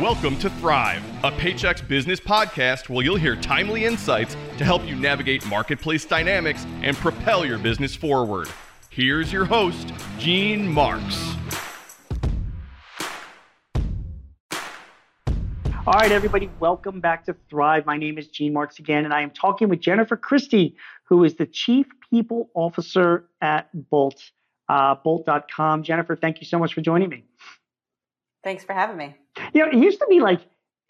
Welcome to Thrive, a Paychex business podcast where you'll hear timely insights to help you navigate marketplace dynamics and propel your business forward. Here's your host, Gene Marks. All right, everybody, welcome back to Thrive. My name is Gene Marks again, and I am talking with Jennifer Christie, who is the Chief People Officer at Bolt, uh, Bolt.com. Jennifer, thank you so much for joining me. Thanks for having me. You know, it used to be like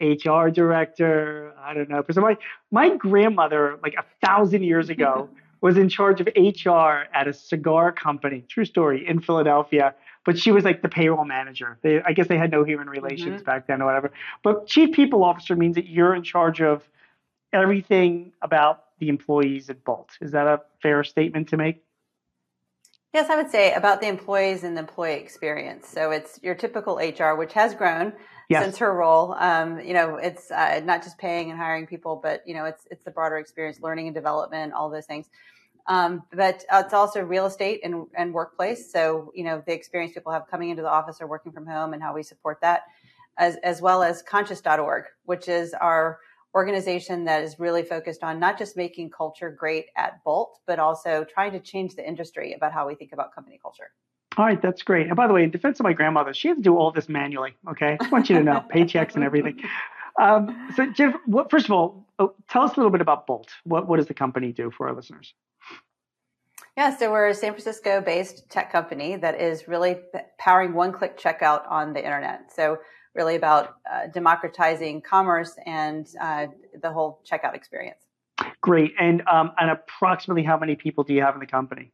HR director. I don't know. Because my my grandmother, like a thousand years ago, was in charge of HR at a cigar company. True story in Philadelphia. But she was like the payroll manager. They, I guess they had no human relations mm-hmm. back then or whatever. But chief people officer means that you're in charge of everything about the employees at Bolt. Is that a fair statement to make? Yes, I would say about the employees and the employee experience. So it's your typical HR, which has grown yes. since her role. Um, you know, it's uh, not just paying and hiring people, but you know, it's it's the broader experience, learning and development, all those things. Um, but it's also real estate and, and workplace. So you know, the experience people have coming into the office or working from home, and how we support that, as as well as Conscious.org, which is our organization that is really focused on not just making culture great at Bolt, but also trying to change the industry about how we think about company culture. All right, that's great. And by the way, in defense of my grandmother, she had to do all this manually. Okay, I just want you to know paychecks and everything. Um, so, Jeff, what, first of all, oh, tell us a little bit about Bolt. What what does the company do for our listeners? Yeah, so we're a San Francisco based tech company that is really powering one click checkout on the internet. So really about uh, democratizing commerce and uh, the whole checkout experience. Great. And um, and approximately how many people do you have in the company?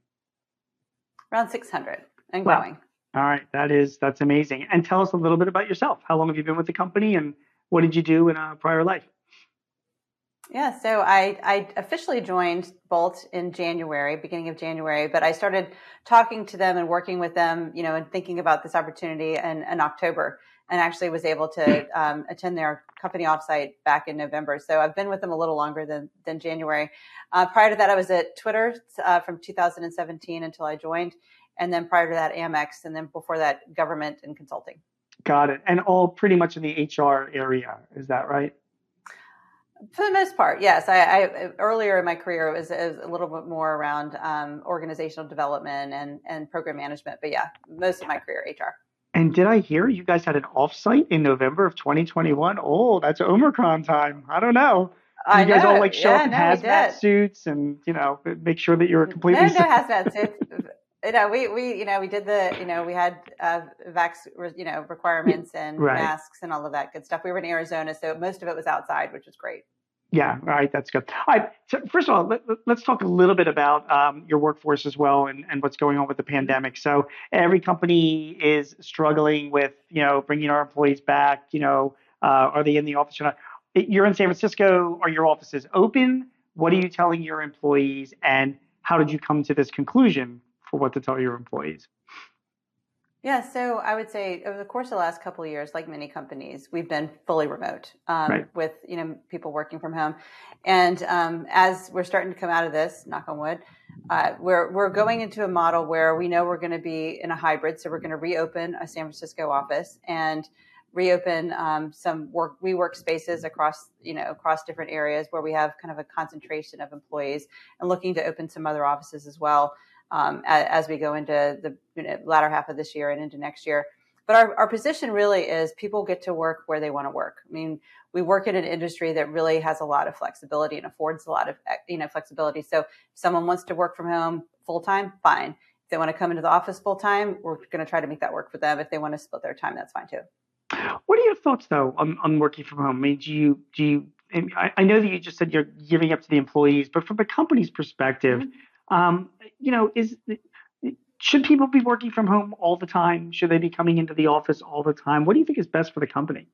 Around 600 and growing. All right, that is that's amazing. And tell us a little bit about yourself. How long have you been with the company, and what did you do in a prior life? Yeah, so I, I officially joined Bolt in January, beginning of January, but I started talking to them and working with them, you know, and thinking about this opportunity in, in October and actually was able to um, attend their company offsite back in November. So I've been with them a little longer than, than January. Uh, prior to that, I was at Twitter uh, from 2017 until I joined. And then prior to that, Amex. And then before that, government and consulting. Got it. And all pretty much in the HR area. Is that right? For the most part, yes. I, I earlier in my career it was, it was, a little bit more around um, organizational development and, and program management. But yeah, most of my career HR. And did I hear you guys had an offsite in November of 2021? Oh, that's Omicron time. I don't know. I you guys know. all like show yeah, up in no, hazmat suits and you know make sure that you're completely. No, no hazmat suits. you know, we we you know we did the you know we had uh, vax you know requirements and right. masks and all of that good stuff. We were in Arizona, so most of it was outside, which was great. Yeah, all right, that's good. All right, so first of all, let, us talk a little bit about um, your workforce as well and, and what's going on with the pandemic. So every company is struggling with, you know, bringing our employees back. You know, uh, are they in the office or not? You're in San Francisco. Are your offices open? What are you telling your employees, and how did you come to this conclusion for what to tell your employees? Yeah, so I would say over the course of the last couple of years, like many companies, we've been fully remote um, right. with you know people working from home, and um, as we're starting to come out of this, knock on wood, uh, we're we're going into a model where we know we're going to be in a hybrid. So we're going to reopen a San Francisco office and reopen um, some work WeWork spaces across you know across different areas where we have kind of a concentration of employees, and looking to open some other offices as well um, as, as, we go into the you know, latter half of this year and into next year. But our, our position really is people get to work where they want to work. I mean, we work in an industry that really has a lot of flexibility and affords a lot of you know flexibility. So if someone wants to work from home full time, fine. If they want to come into the office full time, we're going to try to make that work for them. If they want to split their time, that's fine too. What are your thoughts though on, on working from home? I mean, do you do you? I, know that you just said you're giving up to the employees, but from a company's perspective, mm-hmm. Um, you know, is should people be working from home all the time? Should they be coming into the office all the time? What do you think is best for the company?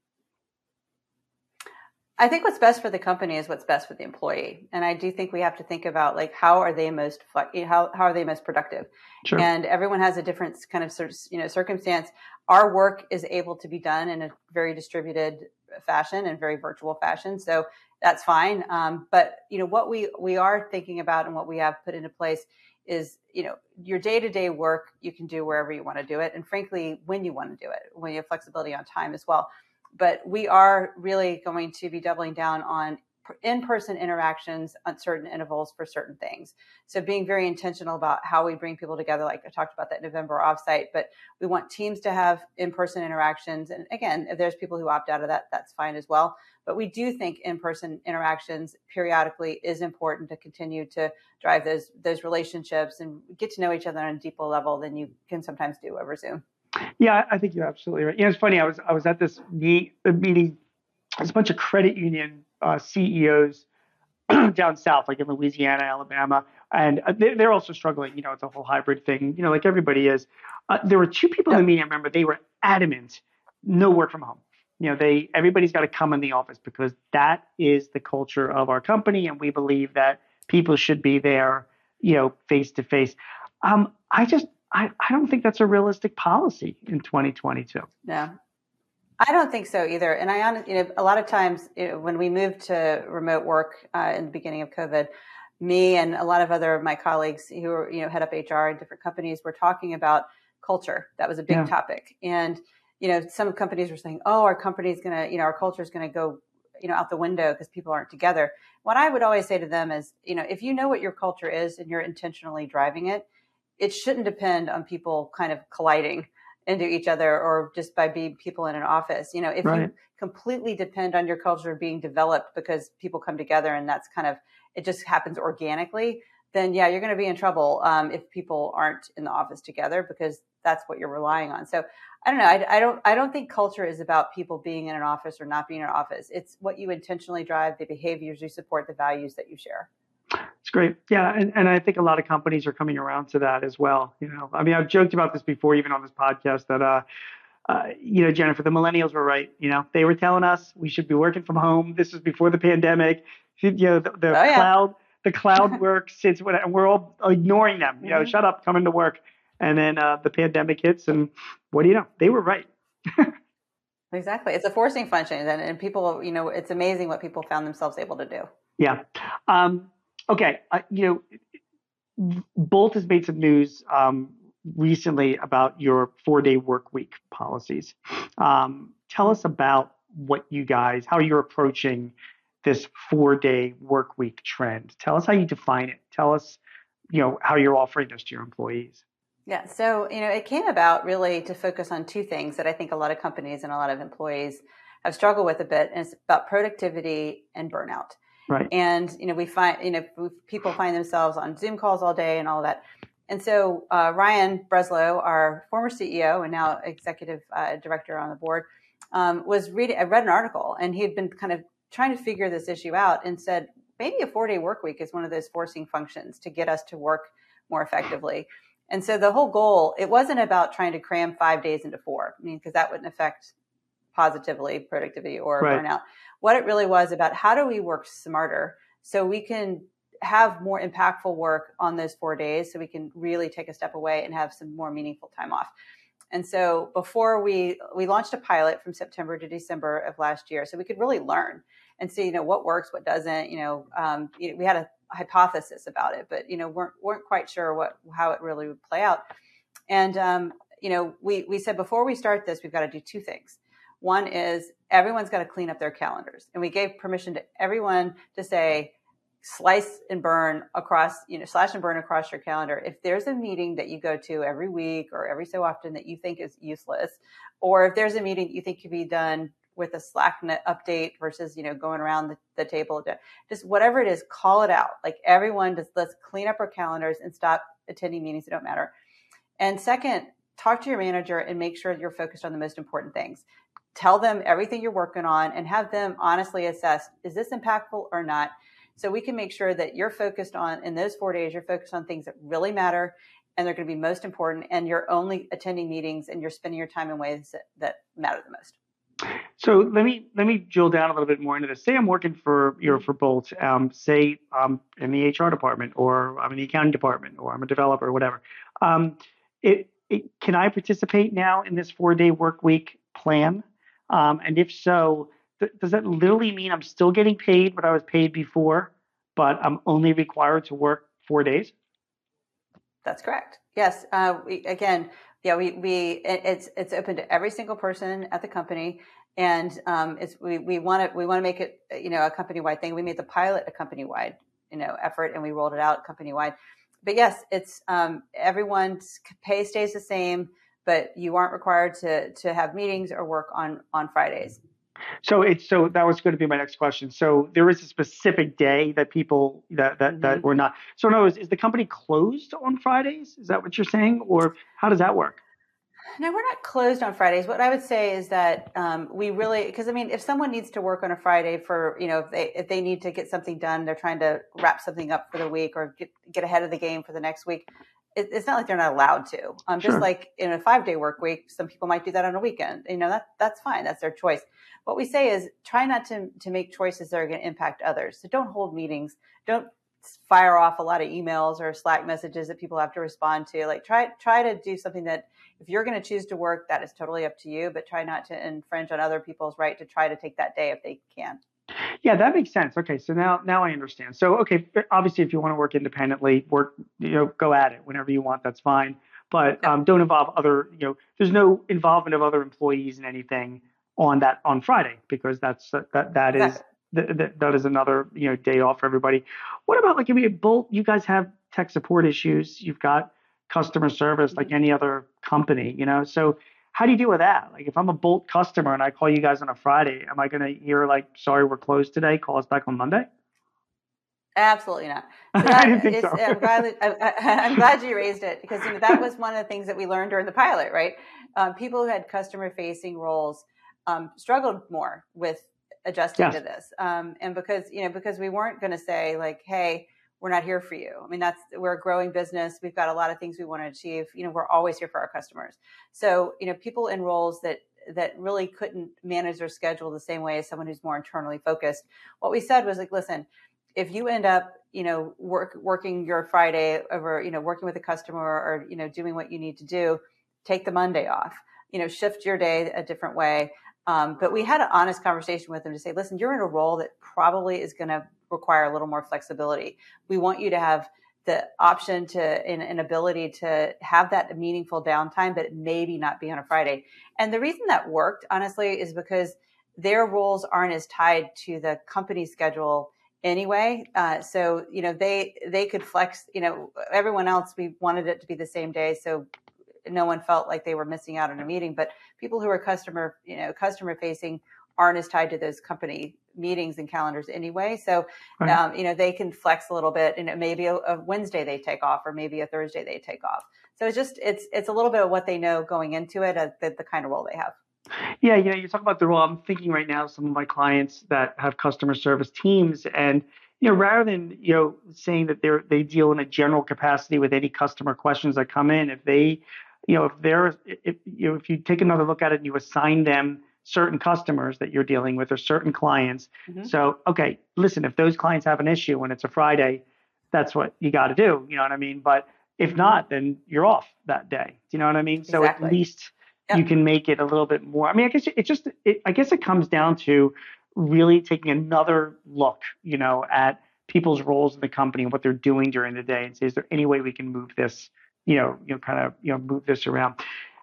I think what's best for the company is what's best for the employee, and I do think we have to think about like how are they most how how are they most productive, sure. and everyone has a different kind of you know circumstance. Our work is able to be done in a very distributed fashion and very virtual fashion, so that's fine. Um, but you know what we we are thinking about and what we have put into place is you know your day-to-day work you can do wherever you want to do it and frankly when you want to do it when you have flexibility on time as well but we are really going to be doubling down on in-person interactions on certain intervals for certain things. So being very intentional about how we bring people together, like I talked about that November offsite, but we want teams to have in-person interactions. And again, if there's people who opt out of that, that's fine as well. But we do think in-person interactions periodically is important to continue to drive those those relationships and get to know each other on a deeper level than you can sometimes do over Zoom. Yeah, I think you're absolutely right. Yeah, it's funny. I was I was at this meet, meeting. There's a bunch of credit union uh, CEOs down south, like in Louisiana, Alabama, and uh, they're also struggling. You know, it's a whole hybrid thing. You know, like everybody is. Uh, there were two people in the meeting. I remember they were adamant, no work from home. You know, they everybody's got to come in the office because that is the culture of our company, and we believe that people should be there. You know, face to face. Um, I just I, I don't think that's a realistic policy in 2022. Yeah, I don't think so either. And I, honestly, you know, a lot of times you know, when we moved to remote work uh, in the beginning of COVID, me and a lot of other of my colleagues who are, you know, head up HR in different companies were talking about culture. That was a big yeah. topic. And, you know, some companies were saying, oh, our company is going to, you know, our culture is going to go, you know, out the window because people aren't together. What I would always say to them is, you know, if you know what your culture is and you're intentionally driving it, it shouldn't depend on people kind of colliding into each other or just by being people in an office. You know, if right. you completely depend on your culture being developed because people come together and that's kind of it just happens organically, then yeah, you're going to be in trouble um, if people aren't in the office together because that's what you're relying on. So I don't know. I, I, don't. I don't think culture is about people being in an office or not being in an office. It's what you intentionally drive, the behaviors you support, the values that you share. It's great. Yeah. And, and I think a lot of companies are coming around to that as well. You know, I mean, I've joked about this before, even on this podcast, that, uh, uh, you know, Jennifer, the millennials were right. You know, they were telling us we should be working from home. This was before the pandemic. You know, the, the oh, yeah. cloud, the cloud work sits, and we're all ignoring them. You know, mm-hmm. shut up, coming to work. And then uh, the pandemic hits, and what do you know? They were right. exactly, it's a forcing function, and, and people, you know, it's amazing what people found themselves able to do. Yeah. Um, okay, uh, you know, Bolt has made some news um, recently about your four-day work week policies. Um, tell us about what you guys, how you're approaching this four-day work week trend. Tell us how you define it. Tell us, you know, how you're offering this to your employees. Yeah, so you know, it came about really to focus on two things that I think a lot of companies and a lot of employees have struggled with a bit, and it's about productivity and burnout. Right. And you know, we find you know people find themselves on Zoom calls all day and all that. And so uh, Ryan Breslow, our former CEO and now executive uh, director on the board, um, was reading. I read an article, and he had been kind of trying to figure this issue out, and said maybe a four-day work week is one of those forcing functions to get us to work more effectively. And so the whole goal, it wasn't about trying to cram five days into four. I mean, because that wouldn't affect positively productivity or right. burnout. What it really was about how do we work smarter so we can have more impactful work on those four days so we can really take a step away and have some more meaningful time off. And so before we we launched a pilot from September to December of last year, so we could really learn and see you know what works, what doesn't. You know, um, we had a hypothesis about it, but you know weren't weren't quite sure what how it really would play out. And um, you know, we we said before we start this, we've got to do two things. One is everyone's got to clean up their calendars. And we gave permission to everyone to say, slice and burn across, you know, slash and burn across your calendar. If there's a meeting that you go to every week or every so often that you think is useless, or if there's a meeting that you think could be done with a Slack update versus, you know, going around the, the table, just whatever it is, call it out. Like everyone just let's clean up our calendars and stop attending meetings that don't matter. And second, talk to your manager and make sure you're focused on the most important things tell them everything you're working on and have them honestly assess is this impactful or not so we can make sure that you're focused on in those four days you're focused on things that really matter and they're going to be most important and you're only attending meetings and you're spending your time in ways that, that matter the most so let me let me drill down a little bit more into this. Say I'm working for you know for Bolt. Um, say I'm in the HR department, or I'm in the accounting department, or I'm a developer, or whatever. Um, it, it, can I participate now in this four day work week plan? Um, and if so, th- does that literally mean I'm still getting paid what I was paid before, but I'm only required to work four days? That's correct. Yes. Uh, we, again, Yeah, we we it's it's open to every single person at the company, and um, it's we we want to we want to make it you know a company wide thing. We made the pilot a company wide you know effort, and we rolled it out company wide. But yes, it's um, everyone's pay stays the same, but you aren't required to to have meetings or work on on Fridays. So it's so that was going to be my next question. So there is a specific day that people that that, mm-hmm. that we're not. So no, is, is the company closed on Fridays? Is that what you're saying, or how does that work? No, we're not closed on Fridays. What I would say is that um, we really, because I mean, if someone needs to work on a Friday for, you know, if they if they need to get something done, they're trying to wrap something up for the week or get get ahead of the game for the next week. It, it's not like they're not allowed to. Um, sure. Just like in a five day work week, some people might do that on a weekend. You know, that that's fine. That's their choice. What we say is try not to to make choices that are going to impact others. So don't hold meetings. Don't fire off a lot of emails or Slack messages that people have to respond to. Like try try to do something that if you're going to choose to work, that is totally up to you. But try not to infringe on other people's right to try to take that day if they can. Yeah, that makes sense. Okay, so now now I understand. So okay, eh, obviously, if you want to work independently, work you know go at it whenever you want. That's fine. But um, don't involve other you know. There's no involvement of other employees in anything on that on Friday because that's uh, that that is exactly that, that is another you know day off for everybody. What about like if you both you guys have tech support issues, you've got customer service like mm-hmm. any other company, you know. So how do you deal with that? Like if I'm a Bolt customer and I call you guys on a Friday, am I going to hear like, sorry, we're closed today. Call us back on Monday. Absolutely not. So I didn't think so. I'm, glad, I, am glad you raised it because you know that was one of the things that we learned during the pilot, right? Um, people who had customer facing roles um, struggled more with adjusting yes. to this. Um, and because, you know, because we weren't going to say like, Hey, we're not here for you. I mean, that's, we're a growing business. We've got a lot of things we want to achieve. You know, we're always here for our customers. So, you know, people in roles that, that really couldn't manage their schedule the same way as someone who's more internally focused. What we said was like, listen, if you end up, you know, work, working your Friday over, you know, working with a customer or, you know, doing what you need to do, take the Monday off, you know, shift your day a different way. Um, but we had an honest conversation with them to say, listen, you're in a role that probably is going to require a little more flexibility. We want you to have the option to and an ability to have that meaningful downtime, but maybe not be on a Friday. And the reason that worked, honestly, is because their roles aren't as tied to the company schedule anyway. Uh, so you know they they could flex. You know everyone else we wanted it to be the same day, so no one felt like they were missing out on a meeting. But people who are customer, you know, customer facing aren't as tied to those company meetings and calendars anyway. So, right. um, you know, they can flex a little bit and maybe a, a, Wednesday they take off or maybe a Thursday they take off. So it's just, it's, it's a little bit of what they know going into it, uh, the, the kind of role they have. Yeah, you know, you talk about the role. I'm thinking right now, some of my clients that have customer service teams, and you know, rather than you know saying that they're they deal in a general capacity with any customer questions that come in, if they you know, if there, if you know, if you take another look at it and you assign them certain customers that you're dealing with or certain clients. Mm-hmm. So, okay, listen, if those clients have an issue when it's a Friday, that's what you got to do. You know what I mean? But if mm-hmm. not, then you're off that day. Do you know what I mean? So at least yep. you can make it a little bit more. I mean, I guess it just, it, I guess it comes down to really taking another look, you know, at people's roles in the company and what they're doing during the day and say, is there any way we can move this you know, you know, kind of, you know, move this around.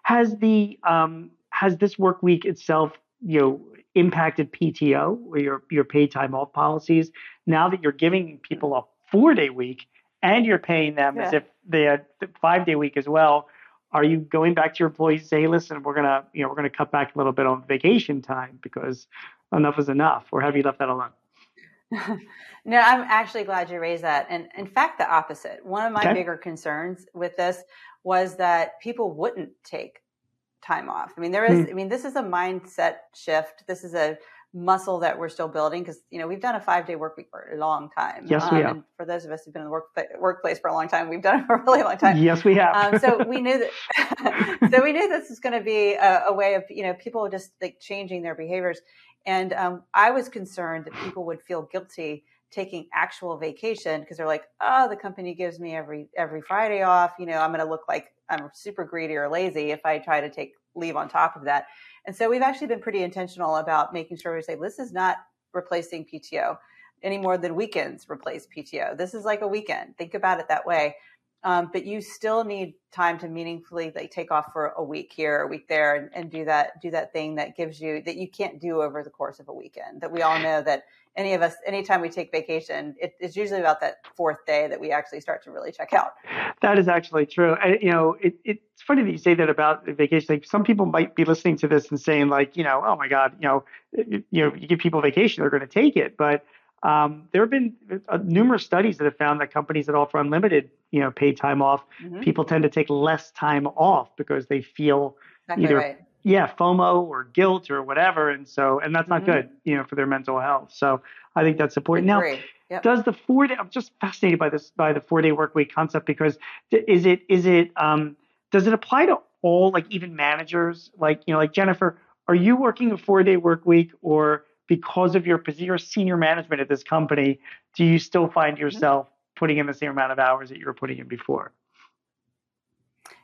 Has the um, has this work week itself, you know, impacted PTO or your your paid time off policies? Now that you're giving people a four day week and you're paying them yeah. as if they had five day week as well, are you going back to your employees and say, hey, listen, we're gonna, you know, we're gonna cut back a little bit on vacation time because enough is enough, or have you left that alone? no, I'm actually glad you raised that. And in fact, the opposite. One of my okay. bigger concerns with this was that people wouldn't take time off. I mean, there is, mm. I mean, this is a mindset shift. This is a muscle that we're still building because, you know, we've done a five day work week for a long time. Yes, um, we have. for those of us who've been in the work, workplace for a long time, we've done it for a really long time. Yes, we have. um, so we knew that, so we knew this is going to be a, a way of, you know, people just like changing their behaviors. And um, I was concerned that people would feel guilty taking actual vacation because they're like, oh, the company gives me every every Friday off. You know, I'm going to look like I'm super greedy or lazy if I try to take leave on top of that. And so we've actually been pretty intentional about making sure we say this is not replacing PTO any more than weekends replace PTO. This is like a weekend. Think about it that way. Um, but you still need time to meaningfully like take off for a week here, a week there, and, and do that do that thing that gives you that you can't do over the course of a weekend. That we all know that any of us, anytime we take vacation, it, it's usually about that fourth day that we actually start to really check out. That is actually true. I, you know, it, it's funny that you say that about vacation. Like some people might be listening to this and saying, like, you know, oh my God, you know, you, you know, you give people vacation, they're going to take it, but um, there have been uh, numerous studies that have found that companies that offer unlimited, you know, paid time off, mm-hmm. people tend to take less time off because they feel exactly either, right. yeah, FOMO or guilt or whatever, and so and that's not mm-hmm. good, you know, for their mental health. So I think that's important. Now, yep. does the four day? I'm just fascinated by this by the four day work week concept because is it is it um, does it apply to all like even managers like you know like Jennifer? Are you working a four day work week or because of your position, your senior management at this company, do you still find mm-hmm. yourself putting in the same amount of hours that you were putting in before?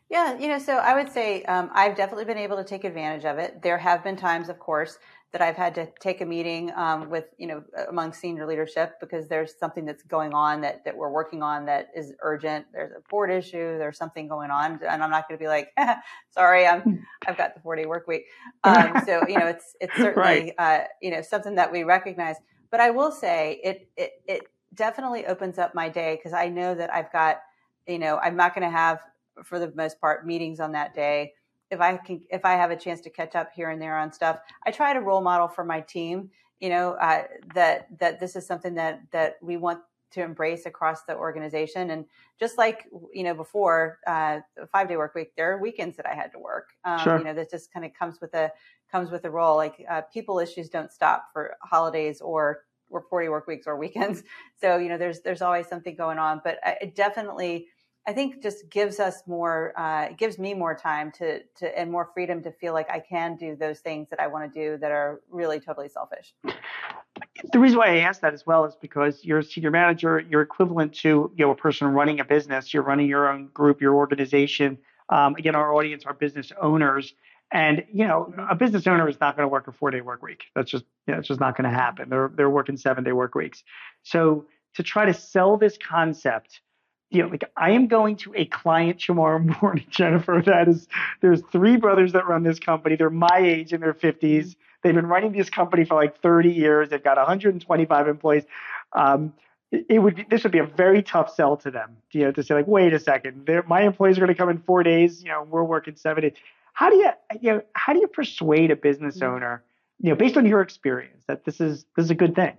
Yeah, you know, so I would say um, I've definitely been able to take advantage of it. There have been times, of course, that I've had to take a meeting um, with, you know, among senior leadership because there's something that's going on that, that we're working on that is urgent. There's a board issue. There's something going on, and I'm not going to be like, sorry, I'm I've got the 40 work week. Um, so you know, it's it's certainly right. uh, you know something that we recognize. But I will say it it it definitely opens up my day because I know that I've got, you know, I'm not going to have for the most part meetings on that day if I can, if I have a chance to catch up here and there on stuff, I try to role model for my team. You know uh, that that this is something that that we want to embrace across the organization. And just like you know before uh, five day work week, there are weekends that I had to work. Um, sure. You know that just kind of comes with a comes with a role. Like uh, people issues don't stop for holidays or or 40 work weeks or weekends. So you know there's there's always something going on. But I, definitely I think just gives us more, uh, gives me more time to, to, and more freedom to feel like I can do those things that I want to do that are really totally selfish. The reason why I ask that as well is because you're a senior manager, you're equivalent to, you know, a person running a business, you're running your own group, your organization. Um, again, our audience are business owners. And you know, a business owner is not going to work a four-day work week. That's just, you know, it's just not going to happen. They're they're working seven-day work weeks. So to try to sell this concept you know, like I am going to a client tomorrow morning, Jennifer. That is, there's three brothers that run this company. They're my age in their 50s. They've been running this company for like 30 years. They've got 125 employees. Um, it, it would be, this would be a very tough sell to them, you know, to say like, wait a second, my employees are going to come in four days. You know, we're working seven days. How do you, you know, how do you persuade a business mm-hmm. owner, you know, based on your experience, that this is this is a good thing?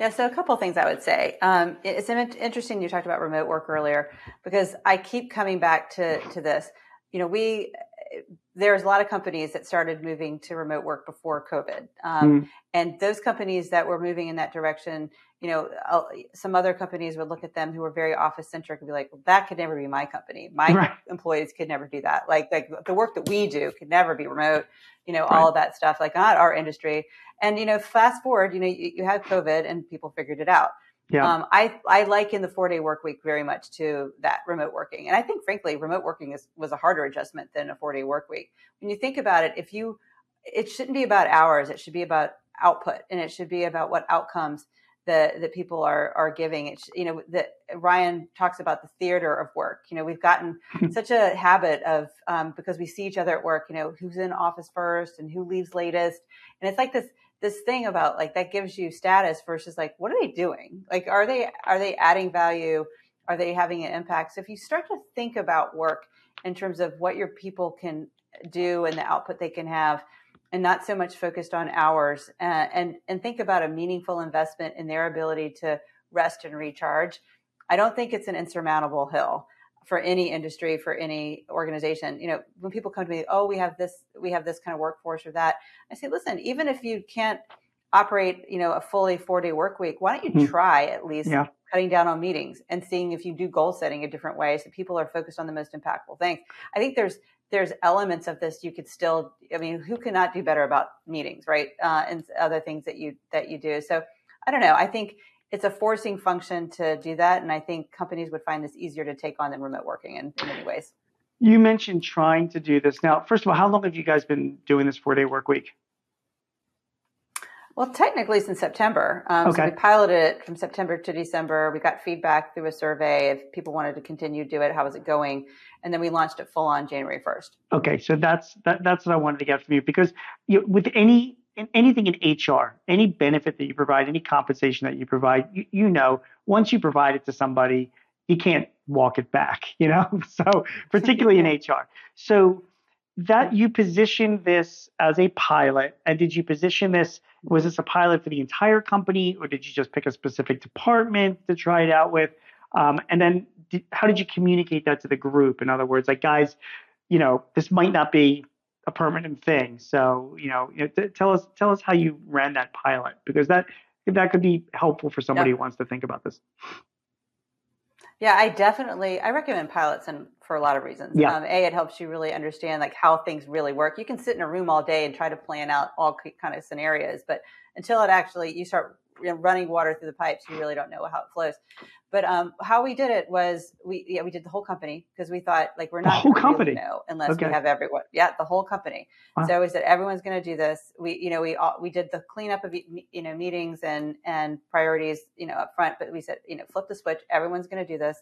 Yeah, so a couple of things I would say. Um, it's interesting you talked about remote work earlier because I keep coming back to to this. You know, we there's a lot of companies that started moving to remote work before COVID, um, mm. and those companies that were moving in that direction, you know, uh, some other companies would look at them who were very office centric and be like, well, "That could never be my company. My right. employees could never do that. Like, like the work that we do could never be remote. You know, right. all of that stuff. Like, not our industry." And you know, fast forward, you know, you, you had COVID and people figured it out. Yeah. Um, I, I liken the four day work week very much to that remote working. And I think, frankly, remote working is, was a harder adjustment than a four day work week. When you think about it, if you, it shouldn't be about hours, it should be about output and it should be about what outcomes that, that people are, are giving. It's, you know, that Ryan talks about the theater of work. You know, we've gotten such a habit of, um, because we see each other at work, you know, who's in office first and who leaves latest. And it's like this, this thing about like that gives you status versus like what are they doing like are they are they adding value are they having an impact so if you start to think about work in terms of what your people can do and the output they can have and not so much focused on hours uh, and and think about a meaningful investment in their ability to rest and recharge i don't think it's an insurmountable hill for any industry for any organization you know when people come to me oh we have this we have this kind of workforce or that i say listen even if you can't operate you know a fully four day work week why don't you mm-hmm. try at least yeah. Cutting down on meetings and seeing if you do goal setting a different way so people are focused on the most impactful things i think there's there's elements of this you could still i mean who cannot do better about meetings right uh, and other things that you that you do so i don't know i think it's a forcing function to do that. And I think companies would find this easier to take on than remote working in, in many ways. You mentioned trying to do this. Now, first of all, how long have you guys been doing this four day work week? Well, technically since September. Um, okay. So we piloted it from September to December. We got feedback through a survey if people wanted to continue to do it. How was it going? And then we launched it full on January 1st. Okay. So that's, that, that's what I wanted to get from you because you, with any, anything in HR, any benefit that you provide, any compensation that you provide, you, you know, once you provide it to somebody, you can't walk it back, you know? So particularly in HR. So that you positioned this as a pilot and did you position this was this a pilot for the entire company or did you just pick a specific department to try it out with? Um, and then did, how did you communicate that to the group? In other words like guys you know this might not be a permanent thing. So you know, t- tell us tell us how you ran that pilot because that that could be helpful for somebody who wants to think about this yeah, I definitely I recommend pilots and for a lot of reasons. Yeah. Um, a, it helps you really understand like how things really work. You can sit in a room all day and try to plan out all kind of scenarios, but until it actually you start running water through the pipes, you really don't know how it flows. But um, how we did it was we yeah we did the whole company because we thought like we're not the whole company know unless okay. we have everyone yeah the whole company. Wow. So we said everyone's going to do this. We you know we all, we did the cleanup of you know meetings and and priorities you know up front, but we said you know flip the switch. Everyone's going to do this,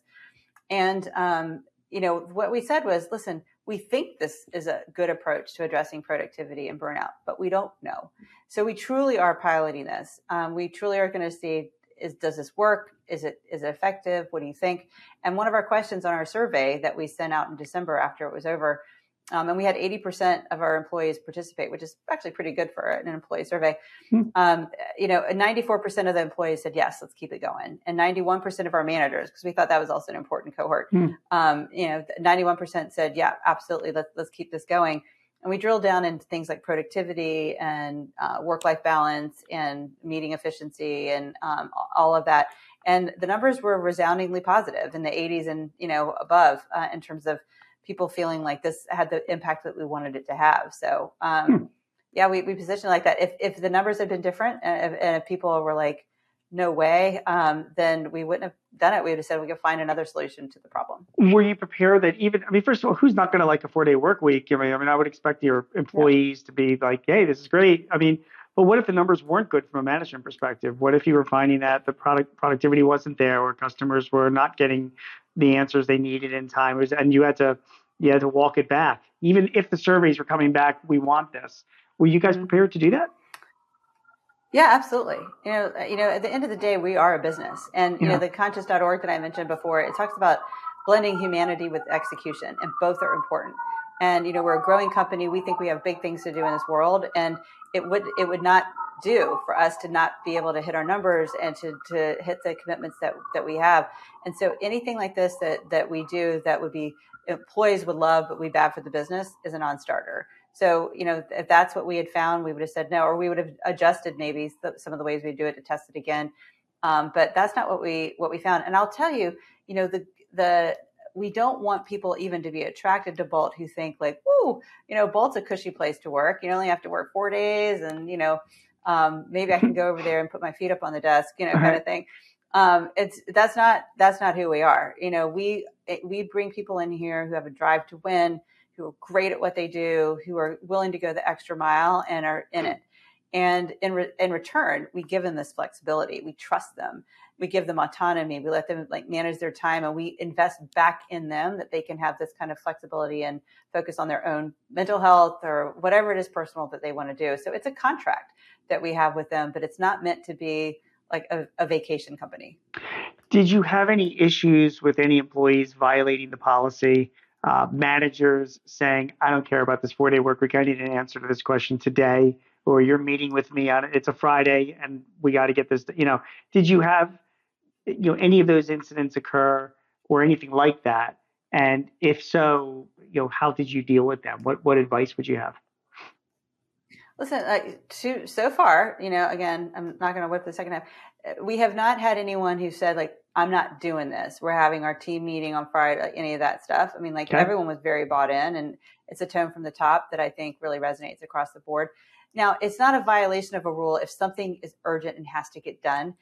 and um, you know what we said was listen we think this is a good approach to addressing productivity and burnout, but we don't know. So we truly are piloting this. Um, we truly are going to see is does this work? Is it is it effective? What do you think? And one of our questions on our survey that we sent out in December after it was over, um, and we had 80% of our employees participate, which is actually pretty good for an employee survey. Hmm. Um, you know, 94% of the employees said yes, let's keep it going, and 91% of our managers, because we thought that was also an important cohort. Hmm. Um, you know, 91% said yeah, absolutely, let's let's keep this going and we drill down into things like productivity and uh, work-life balance and meeting efficiency and um, all of that and the numbers were resoundingly positive in the 80s and you know above uh, in terms of people feeling like this had the impact that we wanted it to have so um, hmm. yeah we, we positioned like that if, if the numbers had been different and if, and if people were like no way, um, then we wouldn't have done it. We would have said we could find another solution to the problem. Were you prepared that even, I mean, first of all, who's not going to like a four day work week? I mean, I mean, I would expect your employees yeah. to be like, hey, this is great. I mean, but what if the numbers weren't good from a management perspective? What if you were finding that the product productivity wasn't there or customers were not getting the answers they needed in time and you had to, you had to walk it back? Even if the surveys were coming back, we want this. Were you guys mm-hmm. prepared to do that? Yeah, absolutely. You know, uh, you know, at the end of the day, we are a business, and you yeah. know, the conscious.org that I mentioned before, it talks about blending humanity with execution, and both are important. And you know, we're a growing company. We think we have big things to do in this world, and it would it would not do for us to not be able to hit our numbers and to, to hit the commitments that, that we have. And so anything like this that, that we do that would be employees would love, but we bad for the business is a non-starter. So, you know, if that's what we had found, we would have said no, or we would have adjusted maybe some of the ways we do it to test it again. Um, but that's not what we what we found. And I'll tell you, you know, the the we don't want people even to be attracted to Bolt who think like, "Whoa, you know, Bolt's a cushy place to work. You only have to work four days, and you know, um, maybe I can go over there and put my feet up on the desk, you know, kind of thing." Um, it's that's not that's not who we are. You know, we we bring people in here who have a drive to win who are great at what they do, who are willing to go the extra mile and are in it. And in, re- in return, we give them this flexibility. We trust them. We give them autonomy. We let them like manage their time and we invest back in them that they can have this kind of flexibility and focus on their own mental health or whatever it is personal that they want to do. So it's a contract that we have with them, but it's not meant to be like a, a vacation company. Did you have any issues with any employees violating the policy? uh, managers saying, I don't care about this four day work week. I need an answer to this question today. Or you're meeting with me on it's a Friday and we got to get this. You know, did you have you know any of those incidents occur or anything like that? And if so, you know, how did you deal with them? What what advice would you have? Listen, uh, to, so far, you know, again, I'm not going to whip the second half. We have not had anyone who said like, I'm not doing this. We're having our team meeting on Friday, like any of that stuff. I mean, like okay. everyone was very bought in, and it's a tone from the top that I think really resonates across the board. Now, it's not a violation of a rule if something is urgent and has to get done,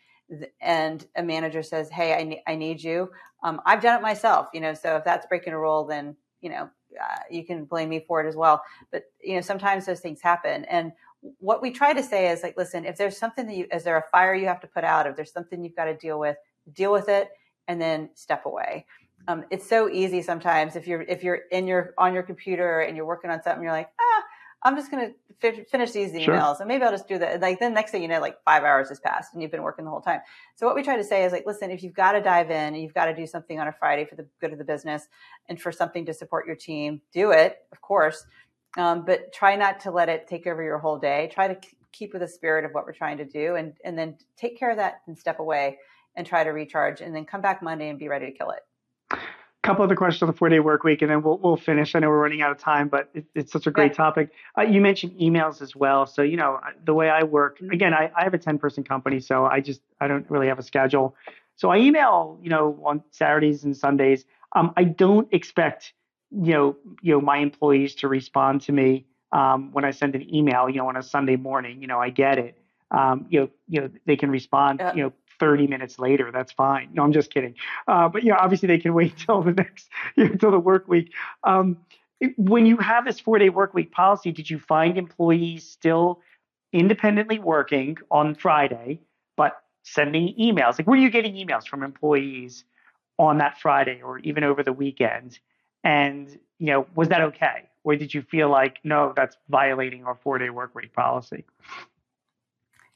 and a manager says, "Hey, I, ne- I need you." Um, I've done it myself, you know. So if that's breaking a rule, then you know uh, you can blame me for it as well. But you know, sometimes those things happen, and what we try to say is like, listen, if there's something that you, is there a fire you have to put out? If there's something you've got to deal with, deal with it and then step away. Um, it's so easy sometimes if you're if you're in your on your computer and you're working on something, you're like, ah, I'm just going to f- finish these emails sure. and maybe I'll just do that. Like then next thing you know, like five hours has passed and you've been working the whole time. So what we try to say is like, listen, if you've got to dive in and you've got to do something on a Friday for the good of the business and for something to support your team, do it, of course. Um, but try not to let it take over your whole day. Try to keep with the spirit of what we're trying to do and, and then take care of that and step away and try to recharge and then come back Monday and be ready to kill it. Couple other questions on the four day work week and then we'll, we'll finish. I know we're running out of time, but it, it's such a great yeah. topic. Uh, you mentioned emails as well. So, you know, the way I work, again, I, I have a 10 person company, so I just, I don't really have a schedule. So I email, you know, on Saturdays and Sundays. Um, I don't expect you know, you know, my employees to respond to me um, when I send an email, you know, on a Sunday morning. You know, I get it. Um, you know, you know, they can respond, you know, 30 minutes later. That's fine. No, I'm just kidding. Uh, but know, obviously they can wait till the next, you know, until the work week. Um, when you have this four day work week policy, did you find employees still independently working on Friday, but sending emails? Like, were you getting emails from employees on that Friday or even over the weekend? And, you know, was that okay? Or did you feel like, no, that's violating our four day work week policy?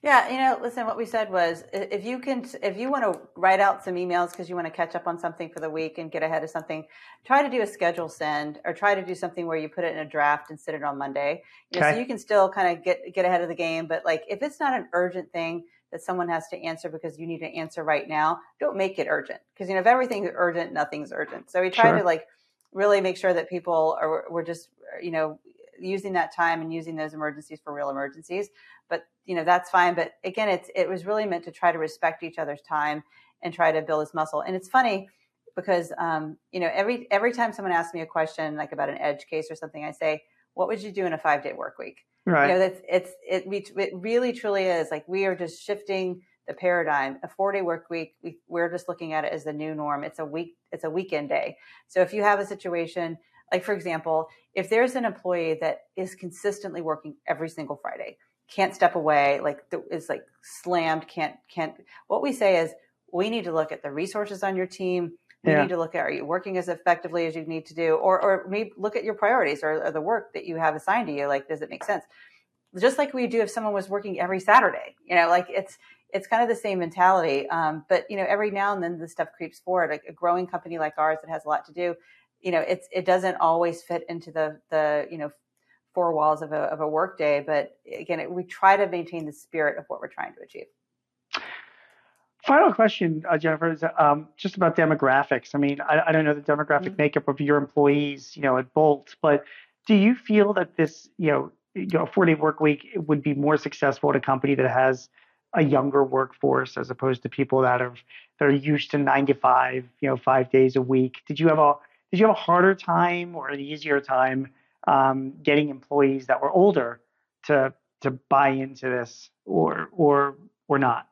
Yeah, you know, listen, what we said was if you can, if you want to write out some emails because you want to catch up on something for the week and get ahead of something, try to do a schedule send or try to do something where you put it in a draft and sit it on Monday. You know, okay. So you can still kind of get, get ahead of the game. But like if it's not an urgent thing that someone has to answer because you need to answer right now, don't make it urgent. Because, you know, if everything's urgent, nothing's urgent. So we try sure. to like, really make sure that people are we're just you know using that time and using those emergencies for real emergencies but you know that's fine but again it's it was really meant to try to respect each other's time and try to build this muscle and it's funny because um, you know every every time someone asks me a question like about an edge case or something i say what would you do in a five day work week right you know that's it's it, We it really truly is like we are just shifting the paradigm. A four day work week, we, we're just looking at it as the new norm. It's a week, it's a weekend day. So if you have a situation, like for example, if there's an employee that is consistently working every single Friday, can't step away, like is like slammed, can't, can't, what we say is we need to look at the resources on your team. We yeah. need to look at are you working as effectively as you need to do, or or maybe look at your priorities or, or the work that you have assigned to you. Like, does it make sense? Just like we do if someone was working every Saturday, you know, like it's it's kind of the same mentality. Um, but you know, every now and then the stuff creeps forward. Like a growing company like ours that has a lot to do, you know, it's it doesn't always fit into the the you know four walls of a of a workday. But again, it, we try to maintain the spirit of what we're trying to achieve. Final question, uh, Jennifer, is um, just about demographics. I mean, I, I don't know the demographic mm-hmm. makeup of your employees, you know, at Bolt, but do you feel that this, you know, you know, four day work week would be more successful at a company that has a younger workforce as opposed to people that are that are used to nine to five, you know, five days a week. Did you have a did you have a harder time or an easier time um, getting employees that were older to to buy into this or or or not?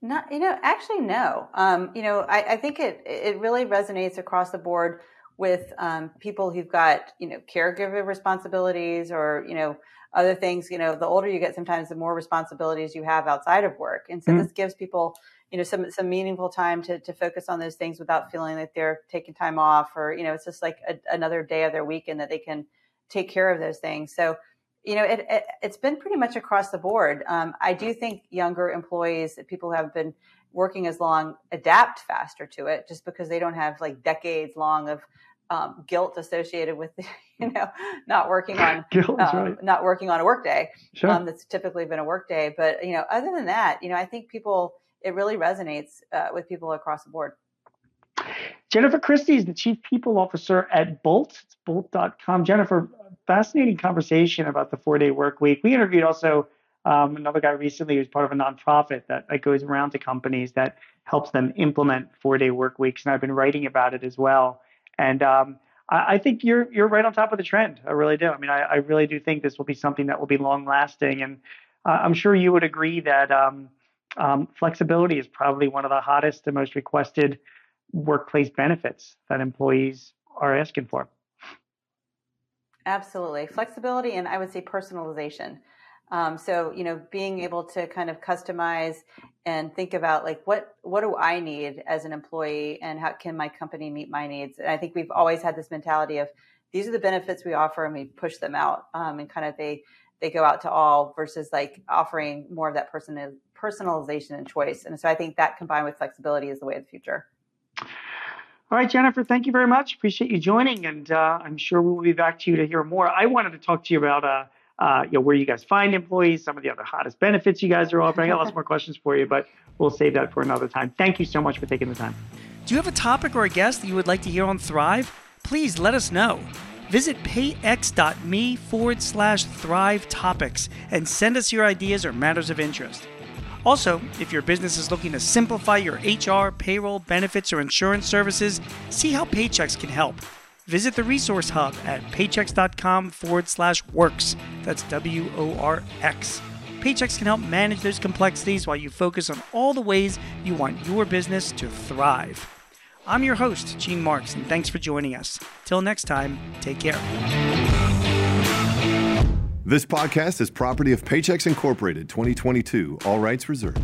Not, you know, actually, no. Um, you know, I, I, think it it really resonates across the board with um, people who've got you know caregiver responsibilities or you know other things, you know, the older you get, sometimes the more responsibilities you have outside of work. And so mm-hmm. this gives people, you know, some, some meaningful time to, to focus on those things without feeling like they're taking time off or, you know, it's just like a, another day of their weekend that they can take care of those things. So, you know, it, it, has been pretty much across the board. Um, I do think younger employees, people who have been working as long, adapt faster to it just because they don't have like decades long of um, guilt associated with you know not working on guilt, um, right. not working on a workday sure. um, that's typically been a workday but you know other than that you know i think people it really resonates uh, with people across the board. Jennifer christie is the chief people officer at bolt. It's bolt.com jennifer fascinating conversation about the four day work week. We interviewed also um, another guy recently who's part of a nonprofit that, goes around to companies that helps them implement four day work weeks and i've been writing about it as well. And um, I, I, think you're you're right on top of the trend. I really do. I mean, I, I really do think this will be something that will be long lasting, and uh, I'm sure you would agree that um, um, flexibility is probably one of the hottest and most requested workplace benefits that employees are asking for. Absolutely. Flexibility and I would say personalization. Um, so, you know, being able to kind of customize and think about like what what do I need as an employee and how can my company meet my needs? And I think we've always had this mentality of these are the benefits we offer and we push them out um, and kind of they they go out to all versus like offering more of that person personalization and choice. And so I think that combined with flexibility is the way of the future. All right, Jennifer, thank you very much. Appreciate you joining, and uh, I'm sure we'll be back to you to hear more. I wanted to talk to you about uh, uh, you know, where you guys find employees, some of the other hottest benefits you guys are offering. I got lots more questions for you, but we'll save that for another time. Thank you so much for taking the time. Do you have a topic or a guest that you would like to hear on Thrive? Please let us know. Visit payx.me forward slash thrive topics and send us your ideas or matters of interest. Also, if your business is looking to simplify your HR, payroll, benefits, or insurance services, see how Paychex can help. Visit the resource hub at paychex.com forward slash works. That's W O R X. Paychex can help manage those complexities while you focus on all the ways you want your business to thrive. I'm your host, Gene Marks, and thanks for joining us. Till next time, take care. This podcast is property of Paychex Incorporated 2022, all rights reserved.